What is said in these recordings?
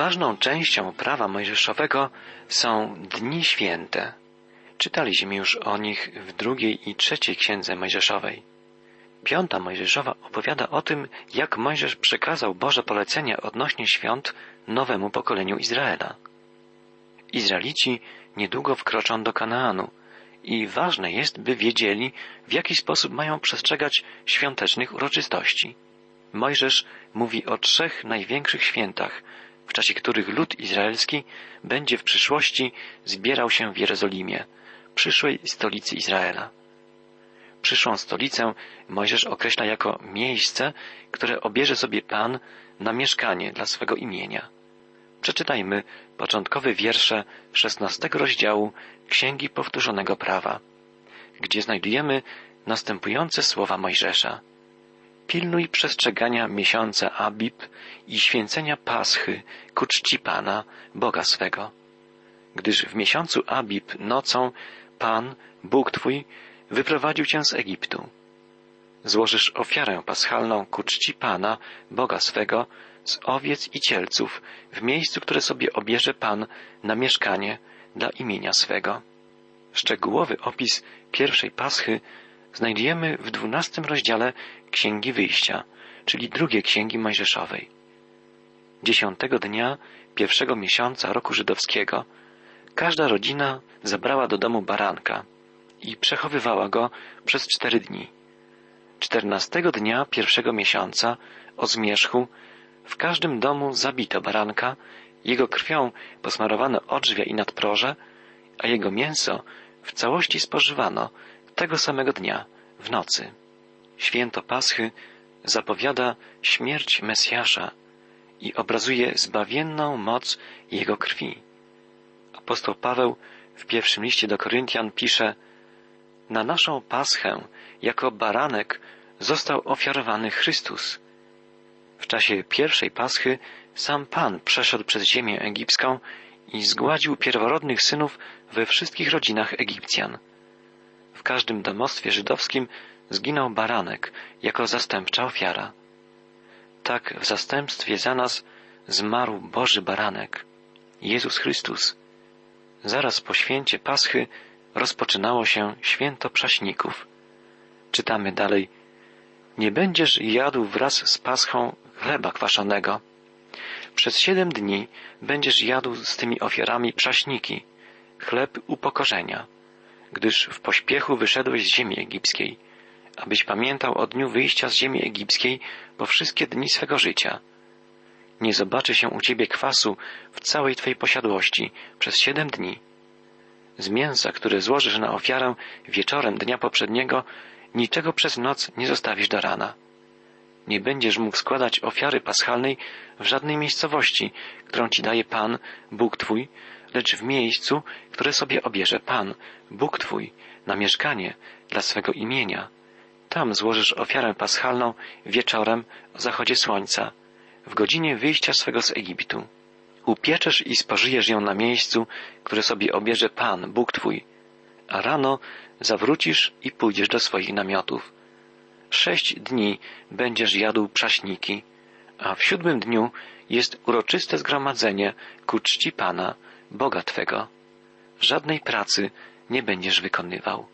Ważną częścią prawa mojżeszowego są dni święte. Czytaliśmy już o nich w drugiej i trzeciej księdze mojżeszowej. Piąta Mojżeszowa opowiada o tym, jak Mojżesz przekazał Boże polecenia odnośnie świąt nowemu pokoleniu Izraela. Izraelici niedługo wkroczą do Kanaanu i ważne jest, by wiedzieli, w jaki sposób mają przestrzegać świątecznych uroczystości. Mojżesz mówi o trzech największych świętach, w czasie których lud izraelski będzie w przyszłości zbierał się w Jerozolimie, przyszłej stolicy Izraela. Przyszłą stolicę Mojżesz określa jako miejsce, które obierze sobie Pan na mieszkanie dla swego imienia. Przeczytajmy początkowe wiersze szesnastego rozdziału Księgi Powtórzonego Prawa, gdzie znajdujemy następujące słowa Mojżesza. Pilnuj przestrzegania miesiąca Abib i święcenia Paschy ku czci Pana, Boga swego. Gdyż w miesiącu Abib nocą Pan, Bóg Twój, wyprowadził Cię z Egiptu. Złożysz ofiarę paschalną ku czci Pana, Boga swego, z owiec i cielców w miejscu, które sobie obierze Pan na mieszkanie dla imienia swego. Szczegółowy opis pierwszej paschy znajdujemy w dwunastym rozdziale Księgi Wyjścia, czyli drugiej Księgi Mojżeszowej. Dziesiątego dnia pierwszego miesiąca roku żydowskiego każda rodzina zabrała do domu baranka i przechowywała go przez cztery dni. Czternastego dnia pierwszego miesiąca o zmierzchu w każdym domu zabito baranka, jego krwią posmarowano odrzwia i nadproże, a jego mięso w całości spożywano tego samego dnia, w nocy. Święto Paschy zapowiada śmierć Mesjasza i obrazuje zbawienną moc Jego krwi. Apostoł Paweł w pierwszym liście do Koryntian pisze Na naszą Paschę jako baranek został ofiarowany Chrystus. W czasie pierwszej Paschy sam Pan przeszedł przez ziemię egipską i zgładził pierworodnych synów we wszystkich rodzinach Egipcjan. W każdym domostwie żydowskim zginął baranek jako zastępcza ofiara. Tak w zastępstwie za nas zmarł Boży baranek, Jezus Chrystus. Zaraz po święcie Paschy rozpoczynało się święto prześników. Czytamy dalej. Nie będziesz jadł wraz z Paschą chleba kwaszonego. Przez siedem dni będziesz jadł z tymi ofiarami prześniki, chleb upokorzenia, gdyż w pośpiechu wyszedłeś z ziemi egipskiej abyś pamiętał o dniu wyjścia z ziemi egipskiej po wszystkie dni swego życia. Nie zobaczy się u ciebie kwasu w całej twojej posiadłości przez siedem dni. Z mięsa, które złożysz na ofiarę wieczorem dnia poprzedniego, niczego przez noc nie zostawisz do rana. Nie będziesz mógł składać ofiary paschalnej w żadnej miejscowości, którą ci daje Pan, Bóg Twój, lecz w miejscu, które sobie obierze Pan, Bóg Twój, na mieszkanie dla swego imienia. Tam złożysz ofiarę paschalną wieczorem o zachodzie słońca, w godzinie wyjścia swego z Egiptu. Upieczesz i spożyjesz ją na miejscu, które sobie obierze Pan, Bóg Twój, a rano zawrócisz i pójdziesz do swoich namiotów. Sześć dni będziesz jadł przaśniki, a w siódmym dniu jest uroczyste zgromadzenie ku czci Pana, Boga Twego. Żadnej pracy nie będziesz wykonywał.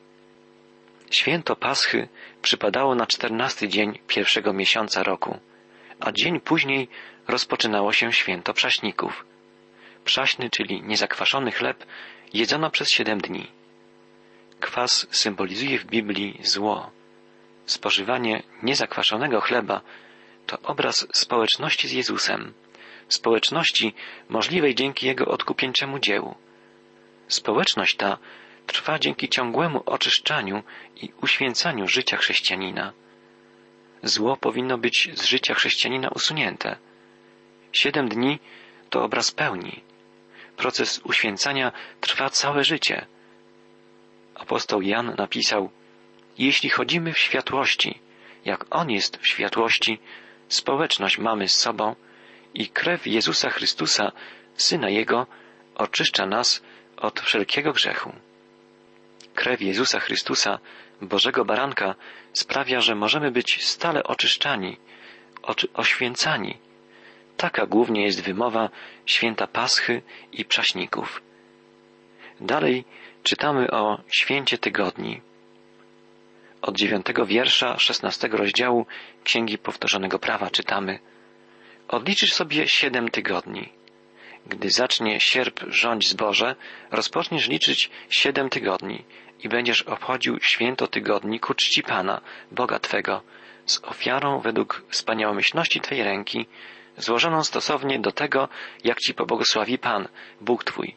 Święto Paschy przypadało na czternasty dzień pierwszego miesiąca roku, a dzień później rozpoczynało się święto przaśników. Przaśny, czyli niezakwaszony chleb, jedzono przez siedem dni. Kwas symbolizuje w Biblii zło. Spożywanie niezakwaszonego chleba to obraz społeczności z Jezusem, społeczności możliwej dzięki Jego odkupieńczemu dziełu. Społeczność ta trwa dzięki ciągłemu oczyszczaniu i uświęcaniu życia chrześcijanina. Zło powinno być z życia chrześcijanina usunięte. Siedem dni to obraz pełni. Proces uświęcania trwa całe życie. Apostoł Jan napisał, jeśli chodzimy w światłości, jak On jest w światłości, społeczność mamy z sobą i krew Jezusa Chrystusa, Syna Jego, oczyszcza nas od wszelkiego grzechu. Krew Jezusa Chrystusa, Bożego Baranka, sprawia, że możemy być stale oczyszczani, oczy, oświęcani. Taka głównie jest wymowa święta Paschy i Prześników. Dalej czytamy o święcie tygodni. Od dziewiątego wiersza szesnastego rozdziału Księgi Powtórzonego Prawa czytamy Odliczysz sobie siedem tygodni. Gdy zacznie sierp rządź zboże, rozpoczniesz liczyć siedem tygodni i będziesz obchodził święto tygodni ku czci Pana, Boga Twego, z ofiarą według wspaniałomyślności Twej ręki, złożoną stosownie do tego, jak Ci pobłogosławi Pan, Bóg Twój.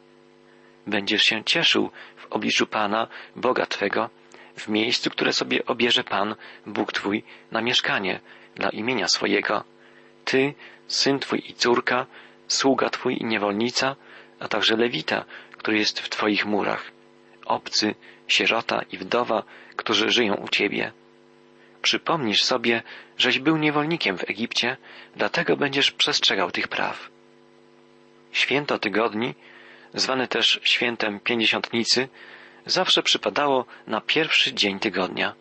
Będziesz się cieszył w obliczu Pana, Boga Twego, w miejscu, które sobie obierze Pan, Bóg Twój, na mieszkanie dla imienia swojego. Ty, syn Twój i córka, sługa Twój i niewolnica, a także lewita, który jest w Twoich murach, obcy, sierota i wdowa, którzy żyją u Ciebie. Przypomnisz sobie, żeś był niewolnikiem w Egipcie, dlatego będziesz przestrzegał tych praw. Święto tygodni, zwane też świętem pięćdziesiątnicy, zawsze przypadało na pierwszy dzień tygodnia.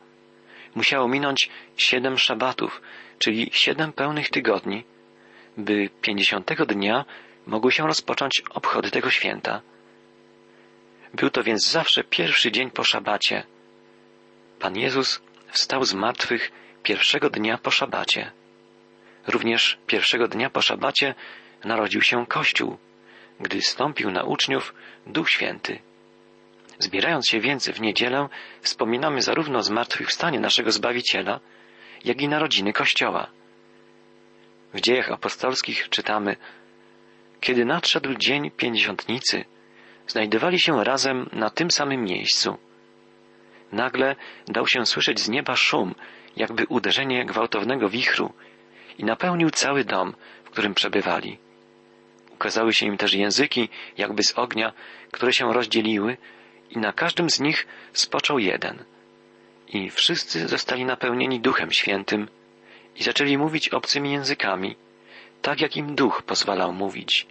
Musiało minąć siedem szabatów, czyli siedem pełnych tygodni, by pięćdziesiątego dnia mogły się rozpocząć obchody tego święta. Był to więc zawsze pierwszy dzień po szabacie. Pan Jezus wstał z martwych pierwszego dnia po szabacie. Również pierwszego dnia po szabacie narodził się Kościół, gdy stąpił na uczniów Duch Święty. Zbierając się więc w niedzielę, wspominamy zarówno zmartwychwstanie naszego Zbawiciela, jak i narodziny Kościoła. W dziejach apostolskich czytamy, kiedy nadszedł dzień pięćdziesiątnicy, znajdowali się razem na tym samym miejscu. Nagle dał się słyszeć z nieba szum, jakby uderzenie gwałtownego wichru i napełnił cały dom, w którym przebywali. Ukazały się im też języki, jakby z ognia, które się rozdzieliły i na każdym z nich spoczął jeden. I wszyscy zostali napełnieni Duchem Świętym i zaczęli mówić obcymi językami, tak jak im Duch pozwalał mówić.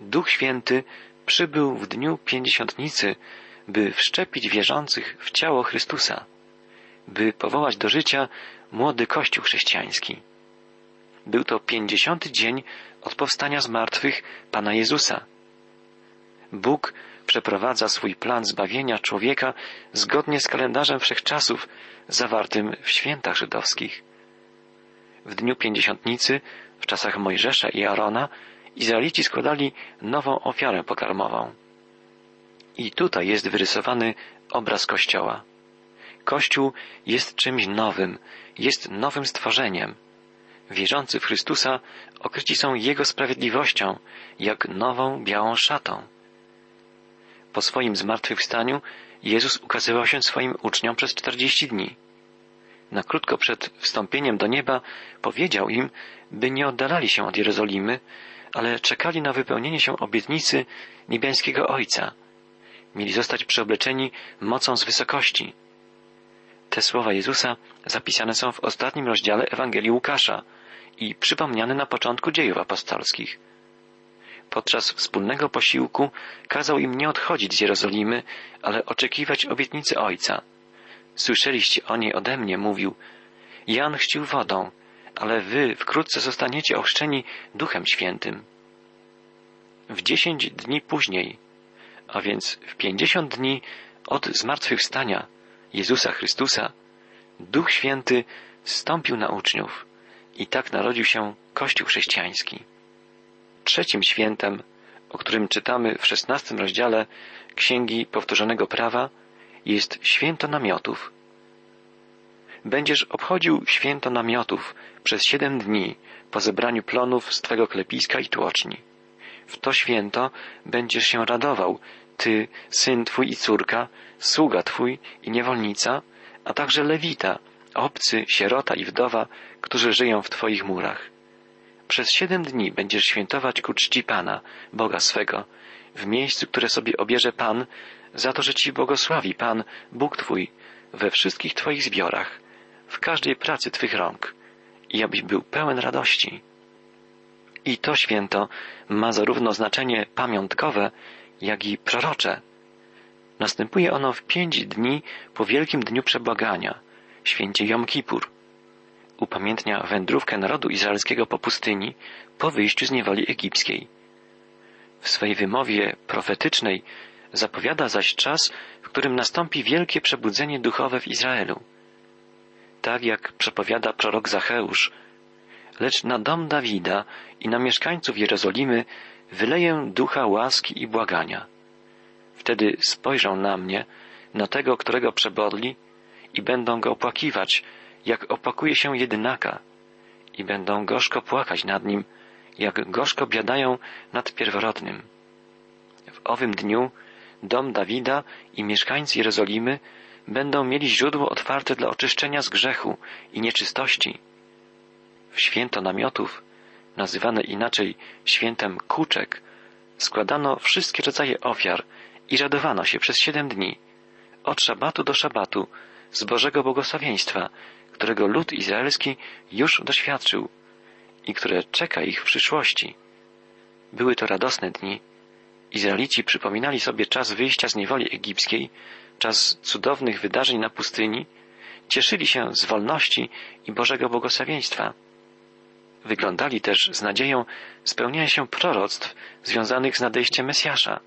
Duch Święty przybył w dniu pięćdziesiątnicy, by wszczepić wierzących w ciało Chrystusa, by powołać do życia młody Kościół chrześcijański. Był to pięćdziesiąty dzień od powstania z martwych Pana Jezusa. Bóg przeprowadza swój plan zbawienia człowieka zgodnie z kalendarzem wszechczasów zawartym w świętach żydowskich. W dniu pięćdziesiątnicy, w czasach Mojżesza i Arona, Izraelici składali nową ofiarę pokarmową. I tutaj jest wyrysowany obraz Kościoła. Kościół jest czymś nowym, jest nowym stworzeniem. Wierzący w Chrystusa okryci są Jego sprawiedliwością, jak nową białą szatą. Po swoim zmartwychwstaniu Jezus ukazywał się swoim uczniom przez czterdzieści dni. Na krótko przed wstąpieniem do nieba powiedział im, by nie oddalali się od Jerozolimy, ale czekali na wypełnienie się obietnicy niebiańskiego Ojca. Mieli zostać przeobleczeni mocą z wysokości. Te słowa Jezusa zapisane są w ostatnim rozdziale Ewangelii Łukasza i przypomniane na początku dziejów apostolskich. Podczas wspólnego posiłku kazał im nie odchodzić z Jerozolimy, ale oczekiwać obietnicy Ojca. Słyszeliście o niej ode mnie, mówił. Jan chrzcił wodą, ale wy wkrótce zostaniecie ochrzczeni Duchem Świętym. W dziesięć dni później, a więc w pięćdziesiąt dni od zmartwychwstania Jezusa Chrystusa, Duch Święty wstąpił na uczniów i tak narodził się Kościół chrześcijański. Trzecim świętem, o którym czytamy w szesnastym rozdziale Księgi Powtórzonego Prawa, jest święto namiotów. Będziesz obchodził święto namiotów przez siedem dni po zebraniu plonów z Twego klepiska i tłoczni. W to święto będziesz się radował, Ty, syn Twój i córka, sługa Twój i niewolnica, a także lewita, obcy, sierota i wdowa, którzy żyją w Twoich murach. Przez siedem dni będziesz świętować ku czci Pana, Boga swego, w miejscu, które sobie obierze Pan, za to, że Ci błogosławi Pan, Bóg Twój, we wszystkich Twoich zbiorach, w każdej pracy Twych rąk i abyś był pełen radości. I to święto ma zarówno znaczenie pamiątkowe, jak i prorocze. Następuje ono w pięć dni po Wielkim Dniu Przebłagania, święcie Jom Kippur. Upamiętnia wędrówkę narodu izraelskiego po pustyni po wyjściu z niewoli egipskiej. W swej wymowie profetycznej zapowiada zaś czas, w którym nastąpi wielkie przebudzenie duchowe w Izraelu. Tak jak przepowiada prorok Zacheusz, lecz na dom Dawida i na mieszkańców Jerozolimy wyleję ducha łaski i błagania. Wtedy spojrzą na mnie, na tego, którego przebodli, i będą go opłakiwać, jak opłakuje się jedynaka, i będą gorzko płakać nad nim, jak gorzko biadają nad pierworodnym. W owym dniu dom Dawida i mieszkańcy Jerozolimy będą mieli źródło otwarte dla oczyszczenia z grzechu i nieczystości. W święto namiotów, nazywane inaczej świętem kuczek, składano wszystkie rodzaje ofiar i radowano się przez siedem dni, od szabatu do szabatu, z Bożego błogosławieństwa, którego lud izraelski już doświadczył i które czeka ich w przyszłości. Były to radosne dni. Izraelici przypominali sobie czas wyjścia z niewoli egipskiej, czas cudownych wydarzeń na pustyni, cieszyli się z wolności i Bożego błogosławieństwa. Wyglądali też z nadzieją spełniania się proroctw związanych z nadejściem Mesjasza.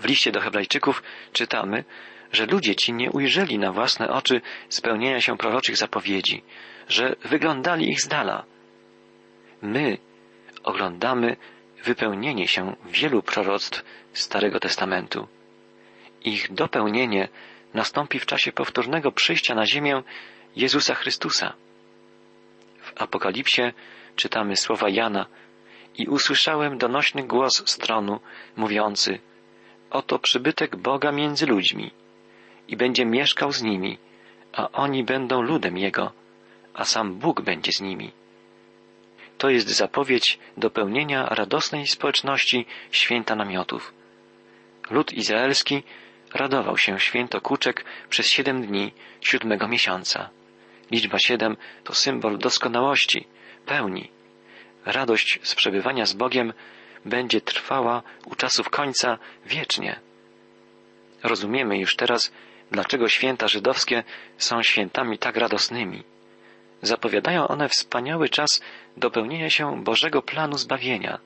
W liście do Hebrajczyków czytamy, że ludzie ci nie ujrzeli na własne oczy spełnienia się proroczych zapowiedzi, że wyglądali ich z dala. My oglądamy wypełnienie się wielu proroctw Starego Testamentu. Ich dopełnienie nastąpi w czasie powtórnego przyjścia na ziemię Jezusa Chrystusa. W Apokalipsie czytamy słowa Jana i usłyszałem donośny głos stronu mówiący Oto przybytek Boga między ludźmi i będzie mieszkał z nimi, a oni będą ludem Jego, a sam Bóg będzie z nimi. To jest zapowiedź dopełnienia radosnej społeczności święta namiotów. Lud izraelski radował się święto kuczek przez siedem dni siódmego miesiąca. Liczba siedem to symbol doskonałości, pełni. Radość z przebywania z Bogiem będzie trwała u czasów końca wiecznie. Rozumiemy już teraz, dlaczego święta żydowskie są świętami tak radosnymi. Zapowiadają one wspaniały czas dopełnienia się Bożego planu zbawienia,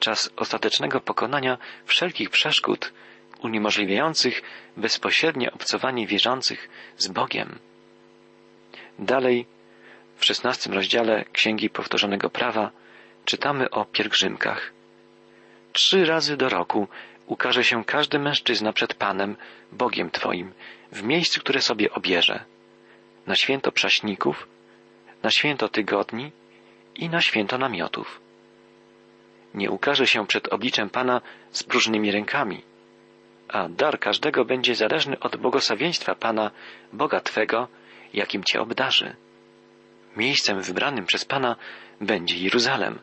czas ostatecznego pokonania wszelkich przeszkód uniemożliwiających bezpośrednie obcowanie wierzących z Bogiem. Dalej, w szesnastym rozdziale Księgi Powtórzonego Prawa czytamy o pielgrzymkach. Trzy razy do roku ukaże się każdy mężczyzna przed Panem, Bogiem Twoim, w miejscu, które sobie obierze. Na święto prześników, na święto tygodni i na święto namiotów. Nie ukaże się przed obliczem Pana z próżnymi rękami, a dar każdego będzie zależny od błogosławieństwa Pana, Boga Twego, jakim Cię obdarzy. Miejscem wybranym przez Pana będzie Jeruzalem.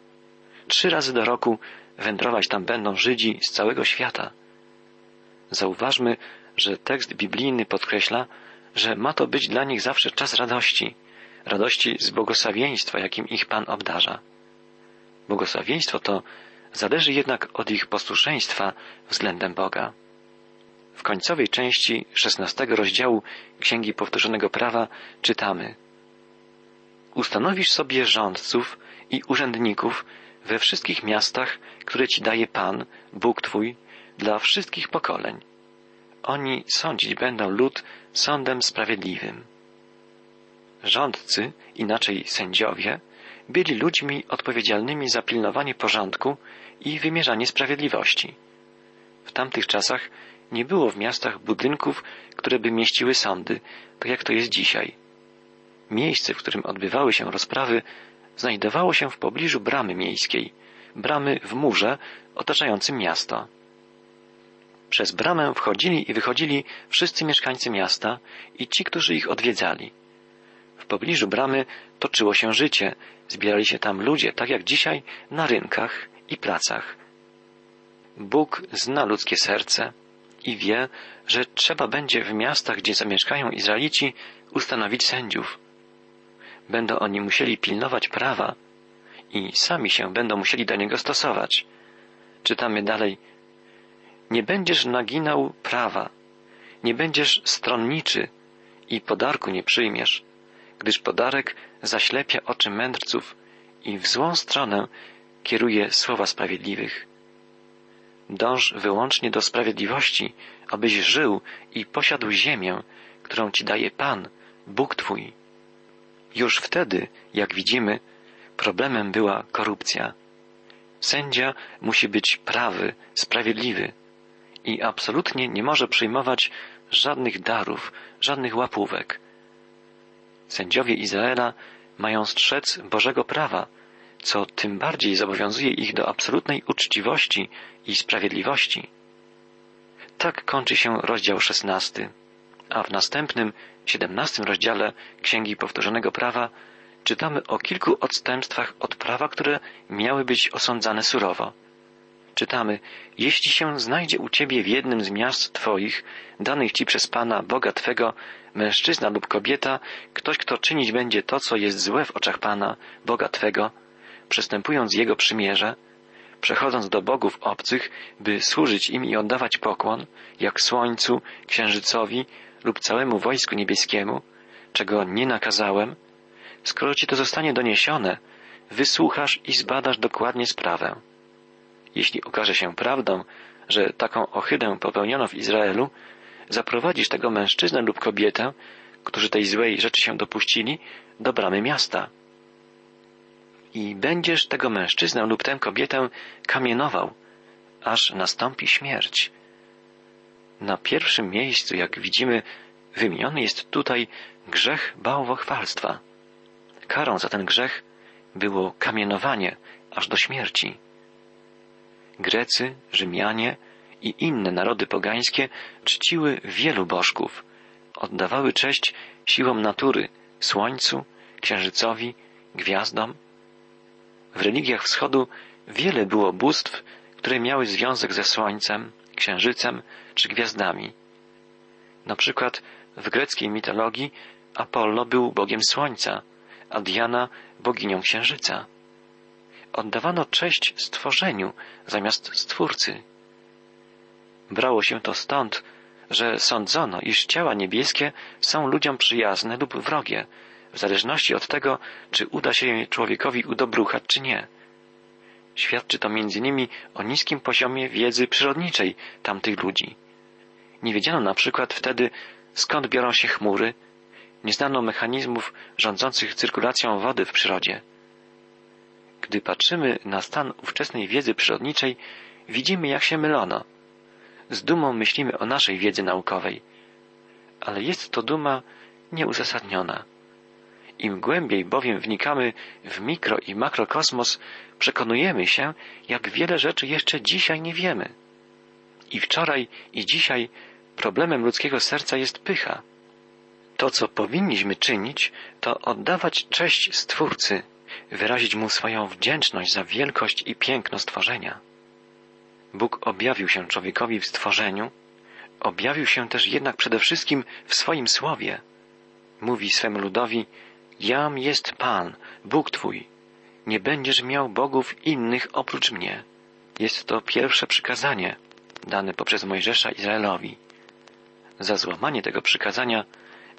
Trzy razy do roku wędrować tam będą Żydzi z całego świata. Zauważmy, że tekst biblijny podkreśla, że ma to być dla nich zawsze czas radości, radości z błogosławieństwa, jakim ich Pan obdarza. Błogosławieństwo to zależy jednak od ich posłuszeństwa względem Boga. W końcowej części szesnastego rozdziału Księgi Powtórzonego Prawa czytamy Ustanowisz sobie rządców i urzędników we wszystkich miastach, które Ci daje Pan, Bóg Twój, dla wszystkich pokoleń. Oni sądzić będą lud sądem sprawiedliwym. Rządcy, inaczej sędziowie, byli ludźmi odpowiedzialnymi za pilnowanie porządku i wymierzanie sprawiedliwości. W tamtych czasach nie było w miastach budynków, które by mieściły sądy, tak jak to jest dzisiaj. Miejsce, w którym odbywały się rozprawy, znajdowało się w pobliżu bramy miejskiej, bramy w murze otaczającym miasto. Przez bramę wchodzili i wychodzili wszyscy mieszkańcy miasta i ci, którzy ich odwiedzali. W pobliżu bramy toczyło się życie, zbierali się tam ludzie, tak jak dzisiaj na rynkach i placach. Bóg zna ludzkie serce i wie, że trzeba będzie w miastach, gdzie zamieszkają Izraelici, ustanowić sędziów. Będą oni musieli pilnować prawa i sami się będą musieli do niego stosować. Czytamy dalej. Nie będziesz naginał prawa, nie będziesz stronniczy i podarku nie przyjmiesz, gdyż podarek zaślepia oczy mędrców i w złą stronę kieruje słowa sprawiedliwych. Dąż wyłącznie do sprawiedliwości, abyś żył i posiadł ziemię, którą ci daje Pan, Bóg Twój. Już wtedy, jak widzimy, problemem była korupcja. Sędzia musi być prawy, sprawiedliwy i absolutnie nie może przyjmować żadnych darów, żadnych łapówek. Sędziowie Izraela mają strzec Bożego prawa, co tym bardziej zobowiązuje ich do absolutnej uczciwości i sprawiedliwości. Tak kończy się rozdział szesnasty, a w następnym, siedemnastym rozdziale Księgi Powtórzonego Prawa czytamy o kilku odstępstwach od prawa, które miały być osądzane surowo. Czytamy, jeśli się znajdzie u ciebie w jednym z miast twoich, danych ci przez Pana, Boga twego, mężczyzna lub kobieta, ktoś, kto czynić będzie to, co jest złe w oczach Pana, Boga twego, przestępując Jego przymierze, przechodząc do bogów obcych, by służyć im i oddawać pokłon, jak słońcu, księżycowi lub całemu wojsku niebieskiemu, czego nie nakazałem, skoro ci to zostanie doniesione, wysłuchasz i zbadasz dokładnie sprawę. Jeśli okaże się prawdą, że taką ohydę popełniono w Izraelu, zaprowadzisz tego mężczyznę lub kobietę, którzy tej złej rzeczy się dopuścili, do bramy miasta. I będziesz tego mężczyznę lub tę kobietę kamienował, aż nastąpi śmierć. Na pierwszym miejscu, jak widzimy, wymieniony jest tutaj grzech bałwochwalstwa. Karą za ten grzech było kamienowanie aż do śmierci. Grecy, Rzymianie i inne narody pogańskie czciły wielu bożków, oddawały cześć siłom natury, słońcu, księżycowi, gwiazdom. W religiach wschodu wiele było bóstw, które miały związek ze słońcem, księżycem czy gwiazdami. Na przykład w greckiej mitologii Apollo był bogiem słońca, a Diana boginią księżyca. Oddawano cześć stworzeniu zamiast stwórcy. Brało się to stąd, że sądzono, iż ciała niebieskie są ludziom przyjazne lub wrogie, w zależności od tego, czy uda się człowiekowi udobruchać, czy nie. Świadczy to innymi o niskim poziomie wiedzy przyrodniczej tamtych ludzi. Nie wiedziano na przykład wtedy, skąd biorą się chmury, nie znano mechanizmów rządzących cyrkulacją wody w przyrodzie. Gdy patrzymy na stan ówczesnej wiedzy przyrodniczej, widzimy, jak się mylono. Z dumą myślimy o naszej wiedzy naukowej, ale jest to duma nieuzasadniona. Im głębiej bowiem wnikamy w mikro i makrokosmos, przekonujemy się, jak wiele rzeczy jeszcze dzisiaj nie wiemy. I wczoraj, i dzisiaj problemem ludzkiego serca jest pycha. To, co powinniśmy czynić, to oddawać cześć Stwórcy, wyrazić Mu swoją wdzięczność za wielkość i piękno stworzenia. Bóg objawił się człowiekowi w stworzeniu, objawił się też jednak przede wszystkim w swoim słowie. Mówi swemu ludowi, Jam jest Pan, Bóg Twój. Nie będziesz miał bogów innych oprócz mnie. Jest to pierwsze przykazanie dane poprzez Mojżesza Izraelowi. Za złamanie tego przykazania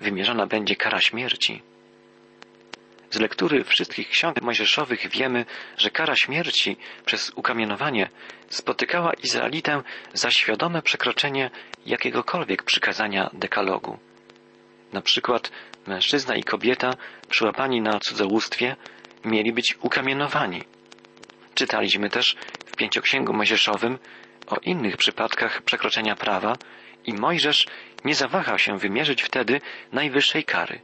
wymierzona będzie kara śmierci. Z lektury wszystkich ksiąg mojżeszowych wiemy, że kara śmierci przez ukamienowanie spotykała Izraelitę za świadome przekroczenie jakiegokolwiek przykazania dekalogu. Na przykład mężczyzna i kobieta przyłapani na cudzołóstwie mieli być ukamienowani. Czytaliśmy też w pięcioksięgu mojżeszowym o innych przypadkach przekroczenia prawa i Mojżesz nie zawahał się wymierzyć wtedy najwyższej kary.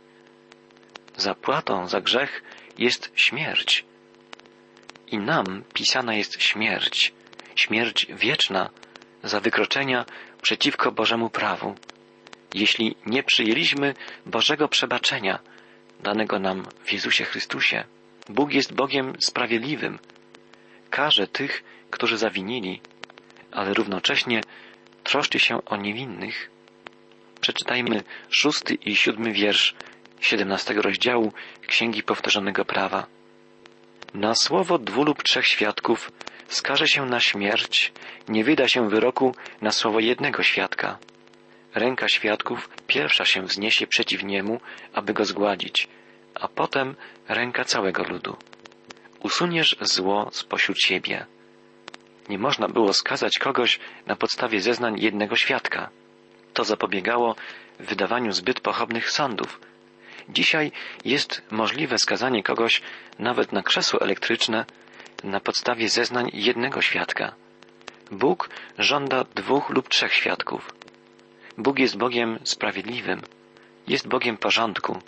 Zapłatą za grzech jest śmierć. I nam pisana jest śmierć, śmierć wieczna za wykroczenia przeciwko Bożemu prawu, jeśli nie przyjęliśmy Bożego przebaczenia danego nam w Jezusie Chrystusie. Bóg jest Bogiem sprawiedliwym. Karze tych, którzy zawinili, ale równocześnie troszczy się o niewinnych. Przeczytajmy szósty i siódmy wiersz siedemnastego rozdziału Księgi Powtórzonego Prawa. Na słowo dwu lub trzech świadków skaże się na śmierć, nie wyda się wyroku na słowo jednego świadka. Ręka świadków pierwsza się wzniesie przeciw niemu, aby go zgładzić, a potem ręka całego ludu. Usuniesz zło spośród siebie. Nie można było skazać kogoś na podstawie zeznań jednego świadka. To zapobiegało wydawaniu zbyt pochopnych sądów. Dzisiaj jest możliwe skazanie kogoś nawet na krzesło elektryczne na podstawie zeznań jednego świadka. Bóg żąda dwóch lub trzech świadków. Bóg jest Bogiem sprawiedliwym, jest Bogiem porządku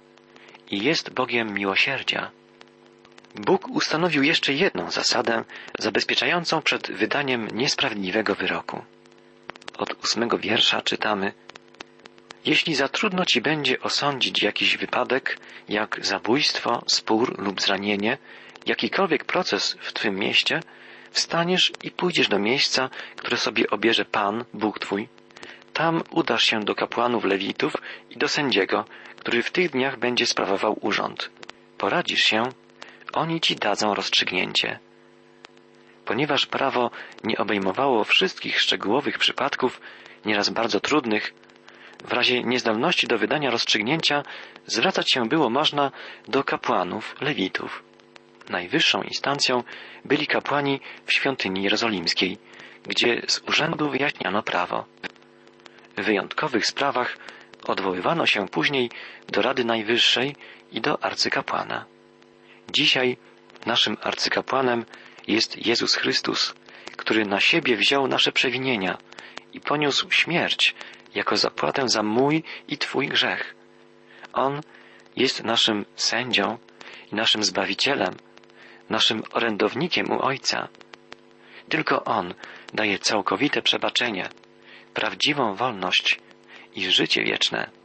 i jest Bogiem miłosierdzia. Bóg ustanowił jeszcze jedną zasadę zabezpieczającą przed wydaniem niesprawiedliwego wyroku. Od ósmego wiersza czytamy Jeśli za trudno ci będzie osądzić jakiś wypadek, jak zabójstwo, spór lub zranienie, jakikolwiek proces w twym mieście, wstaniesz i pójdziesz do miejsca, które sobie obierze Pan, Bóg Twój. Tam udasz się do kapłanów lewitów i do sędziego, który w tych dniach będzie sprawował urząd. Poradzisz się, oni ci dadzą rozstrzygnięcie. Ponieważ prawo nie obejmowało wszystkich szczegółowych przypadków, nieraz bardzo trudnych, w razie niezdolności do wydania rozstrzygnięcia zwracać się było można do kapłanów, lewitów. Najwyższą instancją byli kapłani w świątyni jerozolimskiej, gdzie z urzędu wyjaśniano prawo. W wyjątkowych sprawach odwoływano się później do Rady Najwyższej i do arcykapłana. Dzisiaj naszym arcykapłanem jest Jezus Chrystus, który na siebie wziął nasze przewinienia i poniósł śmierć jako zapłatę za mój i Twój grzech. On jest naszym sędzią i naszym zbawicielem, naszym orędownikiem u Ojca. Tylko On daje całkowite przebaczenie, prawdziwą wolność i życie wieczne.